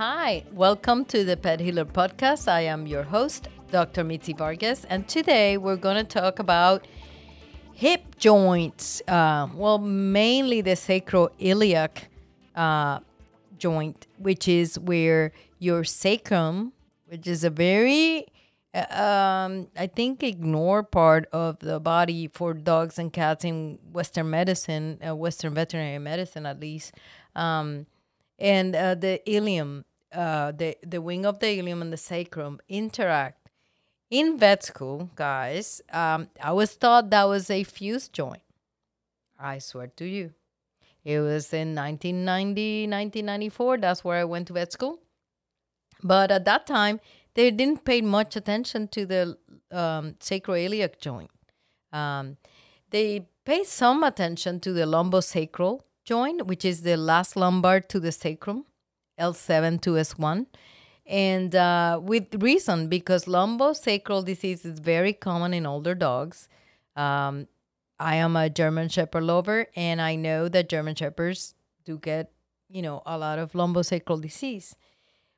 Hi, welcome to the Pet Healer Podcast. I am your host, Dr. Mitzi Vargas, and today we're going to talk about hip joints. Uh, well, mainly the sacroiliac uh, joint, which is where your sacrum, which is a very, uh, um, I think, ignored part of the body for dogs and cats in Western medicine, uh, Western veterinary medicine at least. Um, and uh, the ilium, uh, the the wing of the ilium and the sacrum interact. In vet school, guys, um, I was taught that was a fused joint. I swear to you. It was in 1990, 1994. That's where I went to vet school. But at that time, they didn't pay much attention to the um, sacroiliac joint. Um, they pay some attention to the lumbosacral joint, which is the last lumbar to the sacrum, L7 to S1. And uh, with reason, because lumbosacral disease is very common in older dogs. Um, I am a German Shepherd lover, and I know that German Shepherds do get, you know, a lot of lumbosacral disease.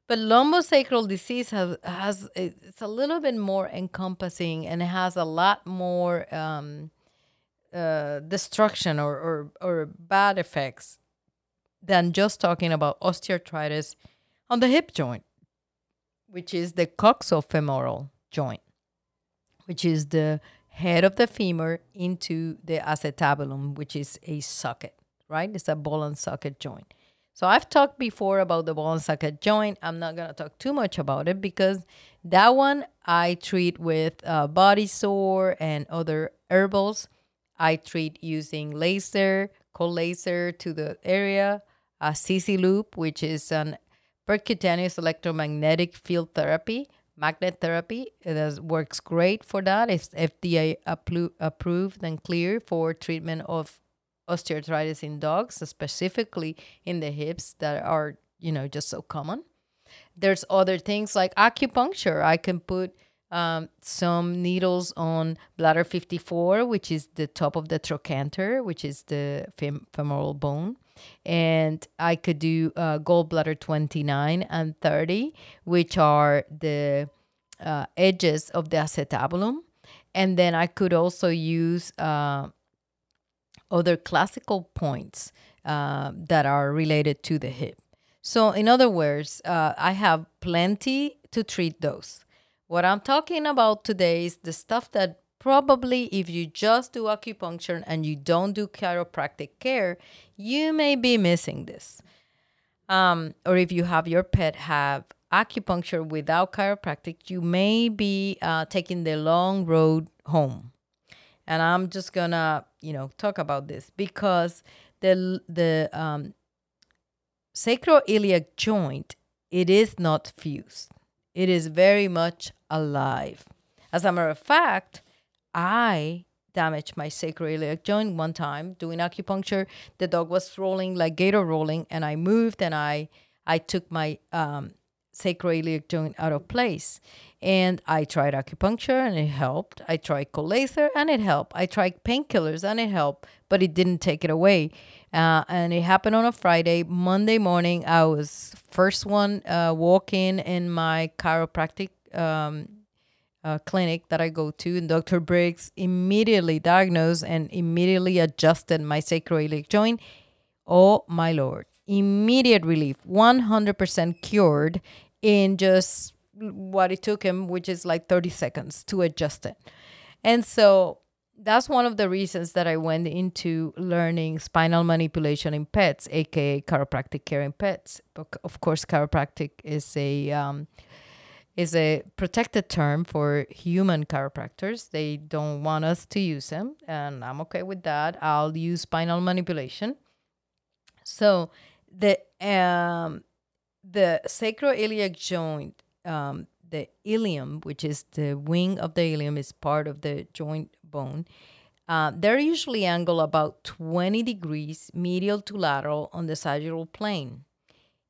But lumbosacral disease has, has it's a little bit more encompassing and it has a lot more um, uh, destruction or, or, or bad effects than just talking about osteoarthritis on the hip joint, which is the coxofemoral joint, which is the head of the femur into the acetabulum, which is a socket, right? It's a ball and socket joint. So I've talked before about the ball and socket joint. I'm not going to talk too much about it because that one I treat with uh, body sore and other herbals I treat using laser, cold laser to the area, Uh, Assisi loop, which is an percutaneous electromagnetic field therapy, magnet therapy. Uh, it works great for that. It's FDA approved and clear for treatment of osteoarthritis in dogs, specifically in the hips that are, you know, just so common. There's other things like acupuncture. I can put um, some needles on bladder 54, which is the top of the trochanter, which is the fem- femoral bone. And I could do uh, gallbladder 29 and 30, which are the uh, edges of the acetabulum. And then I could also use uh, other classical points uh, that are related to the hip. So, in other words, uh, I have plenty to treat those. What I'm talking about today is the stuff that probably if you just do acupuncture and you don't do chiropractic care, you may be missing this. Um, or if you have your pet have acupuncture without chiropractic, you may be uh, taking the long road home. And I'm just gonna, you know, talk about this because the the um, sacroiliac joint it is not fused. It is very much alive. As a matter of fact, I damaged my sacroiliac joint one time doing acupuncture. The dog was rolling like gator rolling, and I moved and I I took my um, sacroiliac joint out of place. And I tried acupuncture and it helped. I tried cold laser and it helped. I tried painkillers and it helped, but it didn't take it away. Uh, and it happened on a Friday. Monday morning, I was first one uh, walking in my chiropractic um, uh, clinic that I go to, and Dr. Briggs immediately diagnosed and immediately adjusted my sacroiliac joint. Oh my lord! Immediate relief, 100% cured in just what it took him, which is like 30 seconds to adjust it. And so that's one of the reasons that I went into learning spinal manipulation in pets, aka chiropractic care in pets. But Of course, chiropractic is a um, is a protected term for human chiropractors. They don't want us to use them, and I'm okay with that. I'll use spinal manipulation. So the um, the sacroiliac joint, um, the ilium, which is the wing of the ilium, is part of the joint bone. Uh, they're usually angled about 20 degrees medial to lateral on the sagittal plane.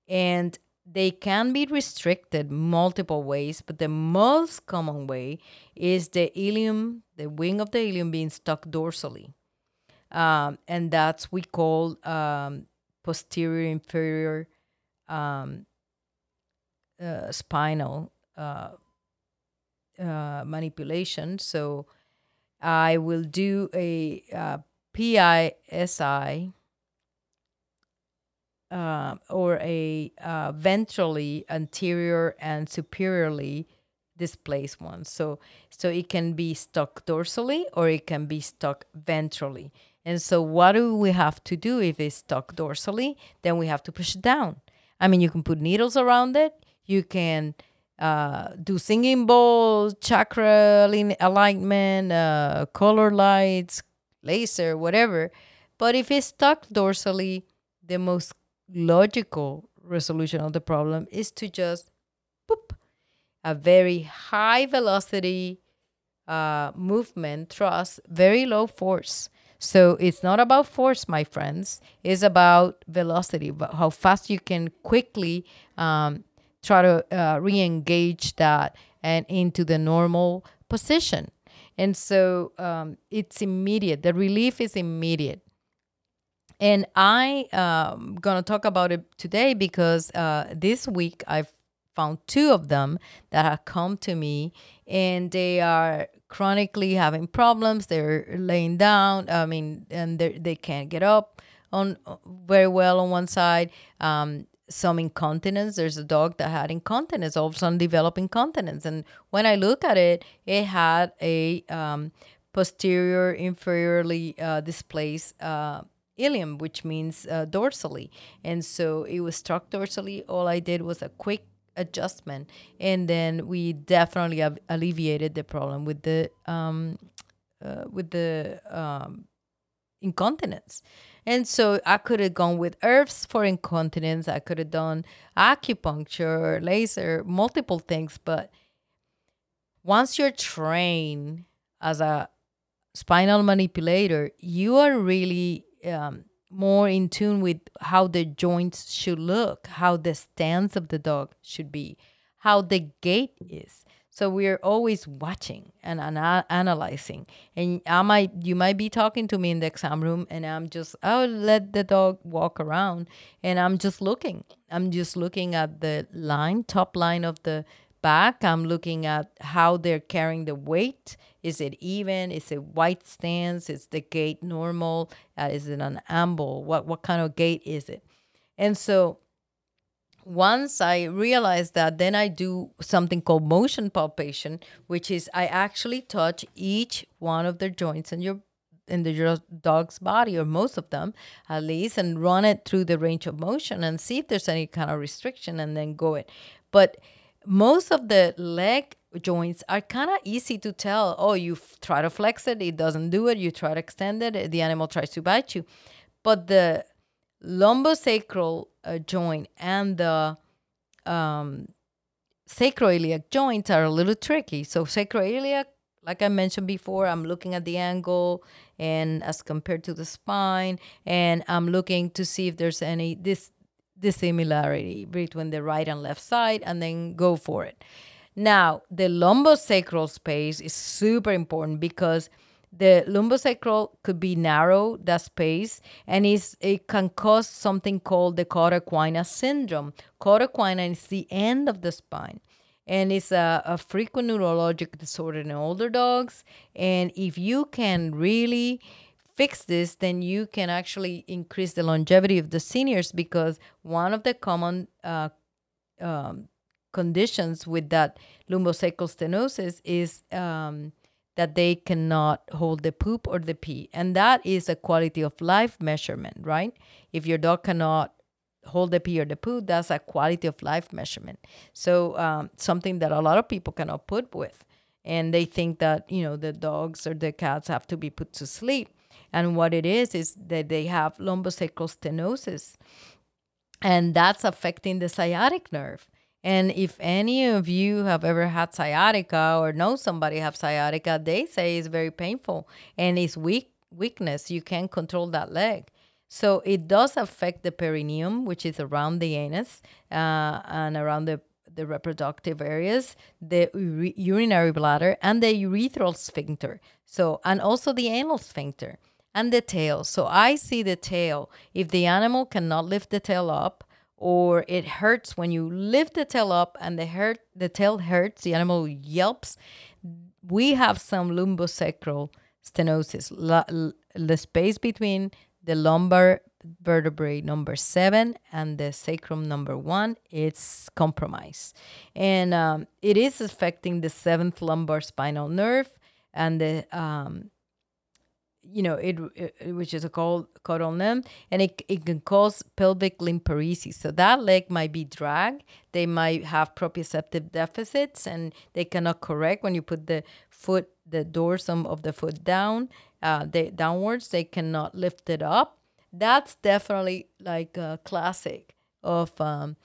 And they can be restricted multiple ways, but the most common way is the ilium, the wing of the ilium being stuck dorsally. Um, and that's we call um, posterior inferior um, uh, spinal uh, uh, manipulation. So I will do a uh, PISI uh, or a uh, ventrally anterior and superiorly displaced one. So so it can be stuck dorsally or it can be stuck ventrally. And so what do we have to do if it's stuck dorsally? Then we have to push it down. I mean, you can put needles around it. You can uh, do singing bowls, chakra alignment, uh, color lights, laser, whatever. But if it's stuck dorsally, the most logical resolution of the problem is to just boop, a very high velocity uh, movement, thrust, very low force. So it's not about force, my friends. It's about velocity, but how fast you can quickly um, try to uh, re-engage that and into the normal position. And so um, it's immediate. The relief is immediate. And I um gonna talk about it today because uh, this week I've found two of them that have come to me, and they are chronically having problems. They're laying down. I mean, and they they can't get up on very well on one side. Um, some incontinence. There's a dog that had incontinence, all of a sudden developing incontinence. And when I look at it, it had a um, posterior inferiorly uh, displaced uh, ilium, which means uh, dorsally. And so it was struck dorsally. All I did was a quick adjustment, and then we definitely alleviated the problem with the um, uh, with the um, incontinence. And so I could have gone with herbs for incontinence. I could have done acupuncture, laser, multiple things. But once you're trained as a spinal manipulator, you are really um, more in tune with how the joints should look, how the stance of the dog should be, how the gait is. So we're always watching and ana- analyzing. And I might, you might be talking to me in the exam room, and I'm just, I'll let the dog walk around, and I'm just looking. I'm just looking at the line, top line of the back. I'm looking at how they're carrying the weight. Is it even? Is it white stance? Is the gait normal? Uh, is it an amble? What what kind of gait is it? And so once I realize that, then I do something called motion palpation, which is I actually touch each one of the joints in your in the dog's body or most of them at least and run it through the range of motion and see if there's any kind of restriction and then go it but most of the leg joints are kind of easy to tell. Oh, you try to flex it, it doesn't do it. You try to extend it, the animal tries to bite you. But the lumbosacral uh, joint and the um, sacroiliac joints are a little tricky. So sacroiliac, like I mentioned before, I'm looking at the angle and as compared to the spine, and I'm looking to see if there's any this dissimilarity between the right and left side and then go for it. Now, the lumbosacral space is super important because the lumbosacral could be narrow, that space, and it can cause something called the cauda equina syndrome. Cauda equina is the end of the spine, and it's a, a frequent neurologic disorder in older dogs. And if you can really fix this, then you can actually increase the longevity of the seniors because one of the common uh, um, conditions with that lumbosacral stenosis is um, that they cannot hold the poop or the pee. And that is a quality of life measurement, right? If your dog cannot hold the pee or the poo, that's a quality of life measurement. So um, something that a lot of people cannot put with. And they think that, you know, the dogs or the cats have to be put to sleep. And what it is, is that they have lumbosacral stenosis. And that's affecting the sciatic nerve. And if any of you have ever had sciatica or know somebody have sciatica, they say it's very painful and it's weak weakness. You can't control that leg. So it does affect the perineum, which is around the anus uh, and around the the reproductive areas, the urinary bladder, and the urethral sphincter. So, and also the anal sphincter and the tail. So I see the tail. If the animal cannot lift the tail up, or it hurts when you lift the tail up and the hurt the tail hurts, the animal yelps, we have some lumbosacral stenosis. La, the space between the lumbar vertebrae number seven and the sacrum number one it's compromised and um, it is affecting the seventh lumbar spinal nerve and the um, you know it, it, which is a cold caudal nerve and it, it can cause pelvic limb so that leg might be dragged. They might have proprioceptive deficits and they cannot correct. When you put the foot the dorsum of the foot down uh, they downwards they cannot lift it up. That's definitely like a classic of um,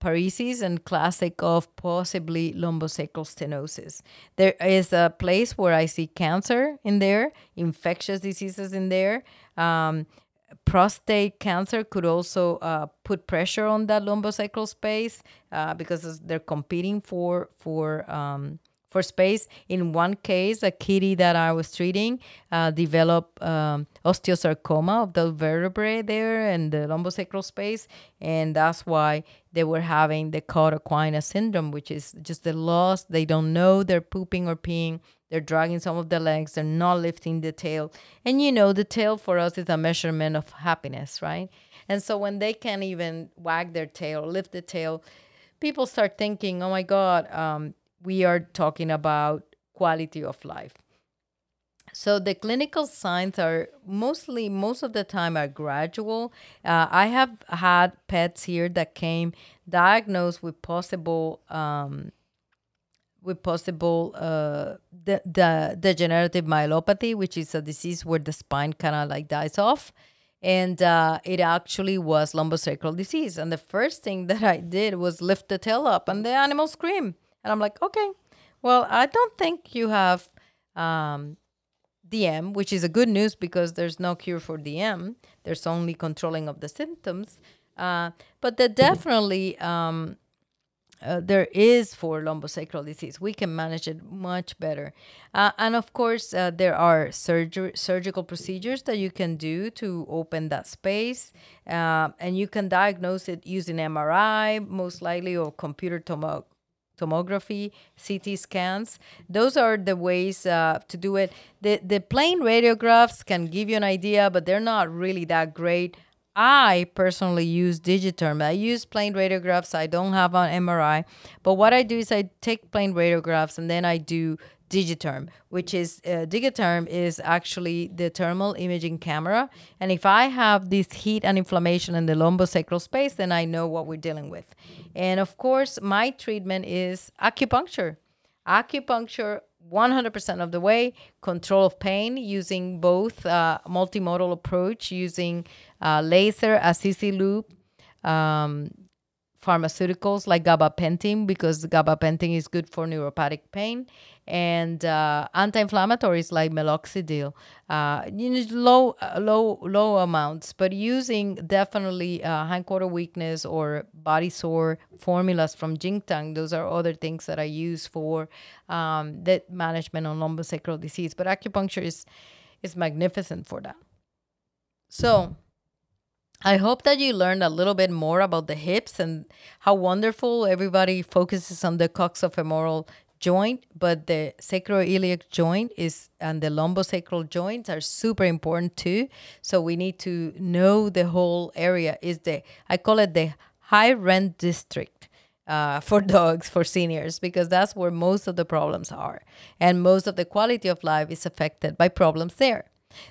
paresis and classic of possibly lumbosacral stenosis. There is a place where I see cancer in there, infectious diseases in there. Um, prostate cancer could also uh, put pressure on that lumbosacral space uh, because they're competing for for um, for space. In one case, a kitty that I was treating uh, developed um, osteosarcoma of the vertebrae there and the lumbosacral space, and that's why they were having the cauda equina syndrome, which is just the loss. They don't know they're pooping or peeing. They're dragging some of the legs. They're not lifting the tail. And you know, the tail for us is a measurement of happiness, right? And so when they can't even wag their tail, lift the tail, people start thinking, oh my God, um, we are talking about quality of life. So the clinical signs are mostly, most of the time, are gradual. Uh, I have had pets here that came diagnosed with possible, um, with possible uh, the, the degenerative myelopathy, which is a disease where the spine kind of like dies off, and uh, it actually was lumbosacral disease. And the first thing that I did was lift the tail up, and the animal screamed. And I'm like, okay, well, I don't think you have um, DM, which is a good news because there's no cure for DM. There's only controlling of the symptoms. Uh, but there definitely um, uh, there is for lumbosacral disease. We can manage it much better. Uh, and of course, uh, there are surgery, surgical procedures that you can do to open that space. Uh, and you can diagnose it using MRI, most likely, or computer tomography tomography, CT scans. Those are the ways uh, to do it. The, the plain radiographs can give you an idea, but they're not really that great. I personally use Digatherm. I use plain radiographs. I don't have an MRI. But what I do is I take plain radiographs and then I do Digatherm, which is uh, Digatherm is actually the thermal imaging camera. And if I have this heat and inflammation in the lumbosacral space, then I know what we're dealing with. And of course, my treatment is acupuncture. Acupuncture 100% of the way, control of pain using both uh, multimodal approach, using uh, laser, assisi loop, um, pharmaceuticals like gabapentin because gabapentin is good for neuropathic pain and uh, anti-inflammatories like meloxicam uh, you low uh, low low amounts but using definitely uh, hindquarter weakness or body sore formulas from Jingtang those are other things that I use for um, the management on lumbosacral disease but acupuncture is is magnificent for that. So I hope that you learned a little bit more about the hips and how wonderful everybody focuses on the coxofemoral joint, but the sacroiliac joint is and the lumbosacral joints are super important too. So we need to know the whole area is the I call it the high rent district. Uh, for dogs, for seniors, because that's where most of the problems are. And most of the quality of life is affected by problems there.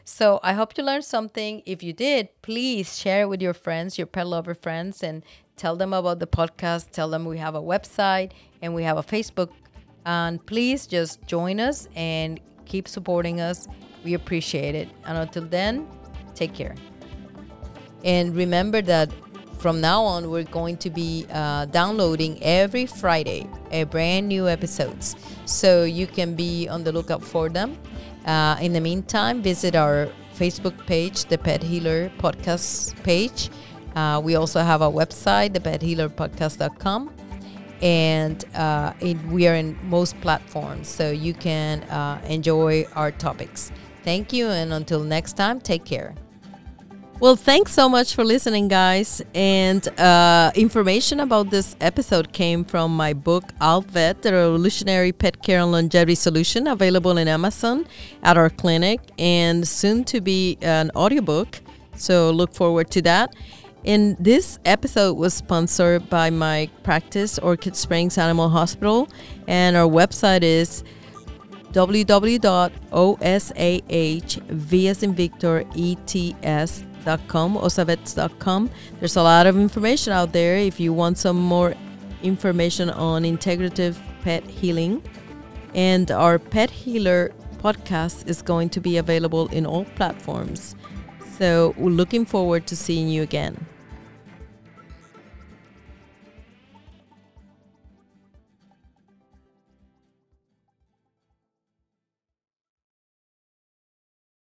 So I hope you learned something. If you did, please share it with your friends, your pet lover friends, and tell them about the podcast. Tell them we have a website and we have a Facebook. And please just join us and keep supporting us. We appreciate it. And until then, take care. And remember that from now on, we're going to be uh, downloading every Friday a brand new episodes. So you can be on the lookout for them. Uh, in the meantime, visit our Facebook page, the Pet Healer Podcast page. Uh, we also have a website, thepethealerpodcast.com. And uh, it, we are in most platforms, so you can uh, enjoy our topics. Thank you, and until next time, take care. Well, thanks so much for listening, guys. And uh, information about this episode came from my book, Alvet, the Revolutionary Pet Care and Longevity Solution, available in Amazon at our clinic, and soon to be an audiobook. So look forward to that. And this episode was sponsored by my practice, Orchid Springs Animal Hospital, and our website is www.osahv osavets.com, osavets.com. There's a lot of information out there if you want some more information on integrative pet healing. And our Pet Healer podcast is going to be available in all platforms. So we're looking forward to seeing you again.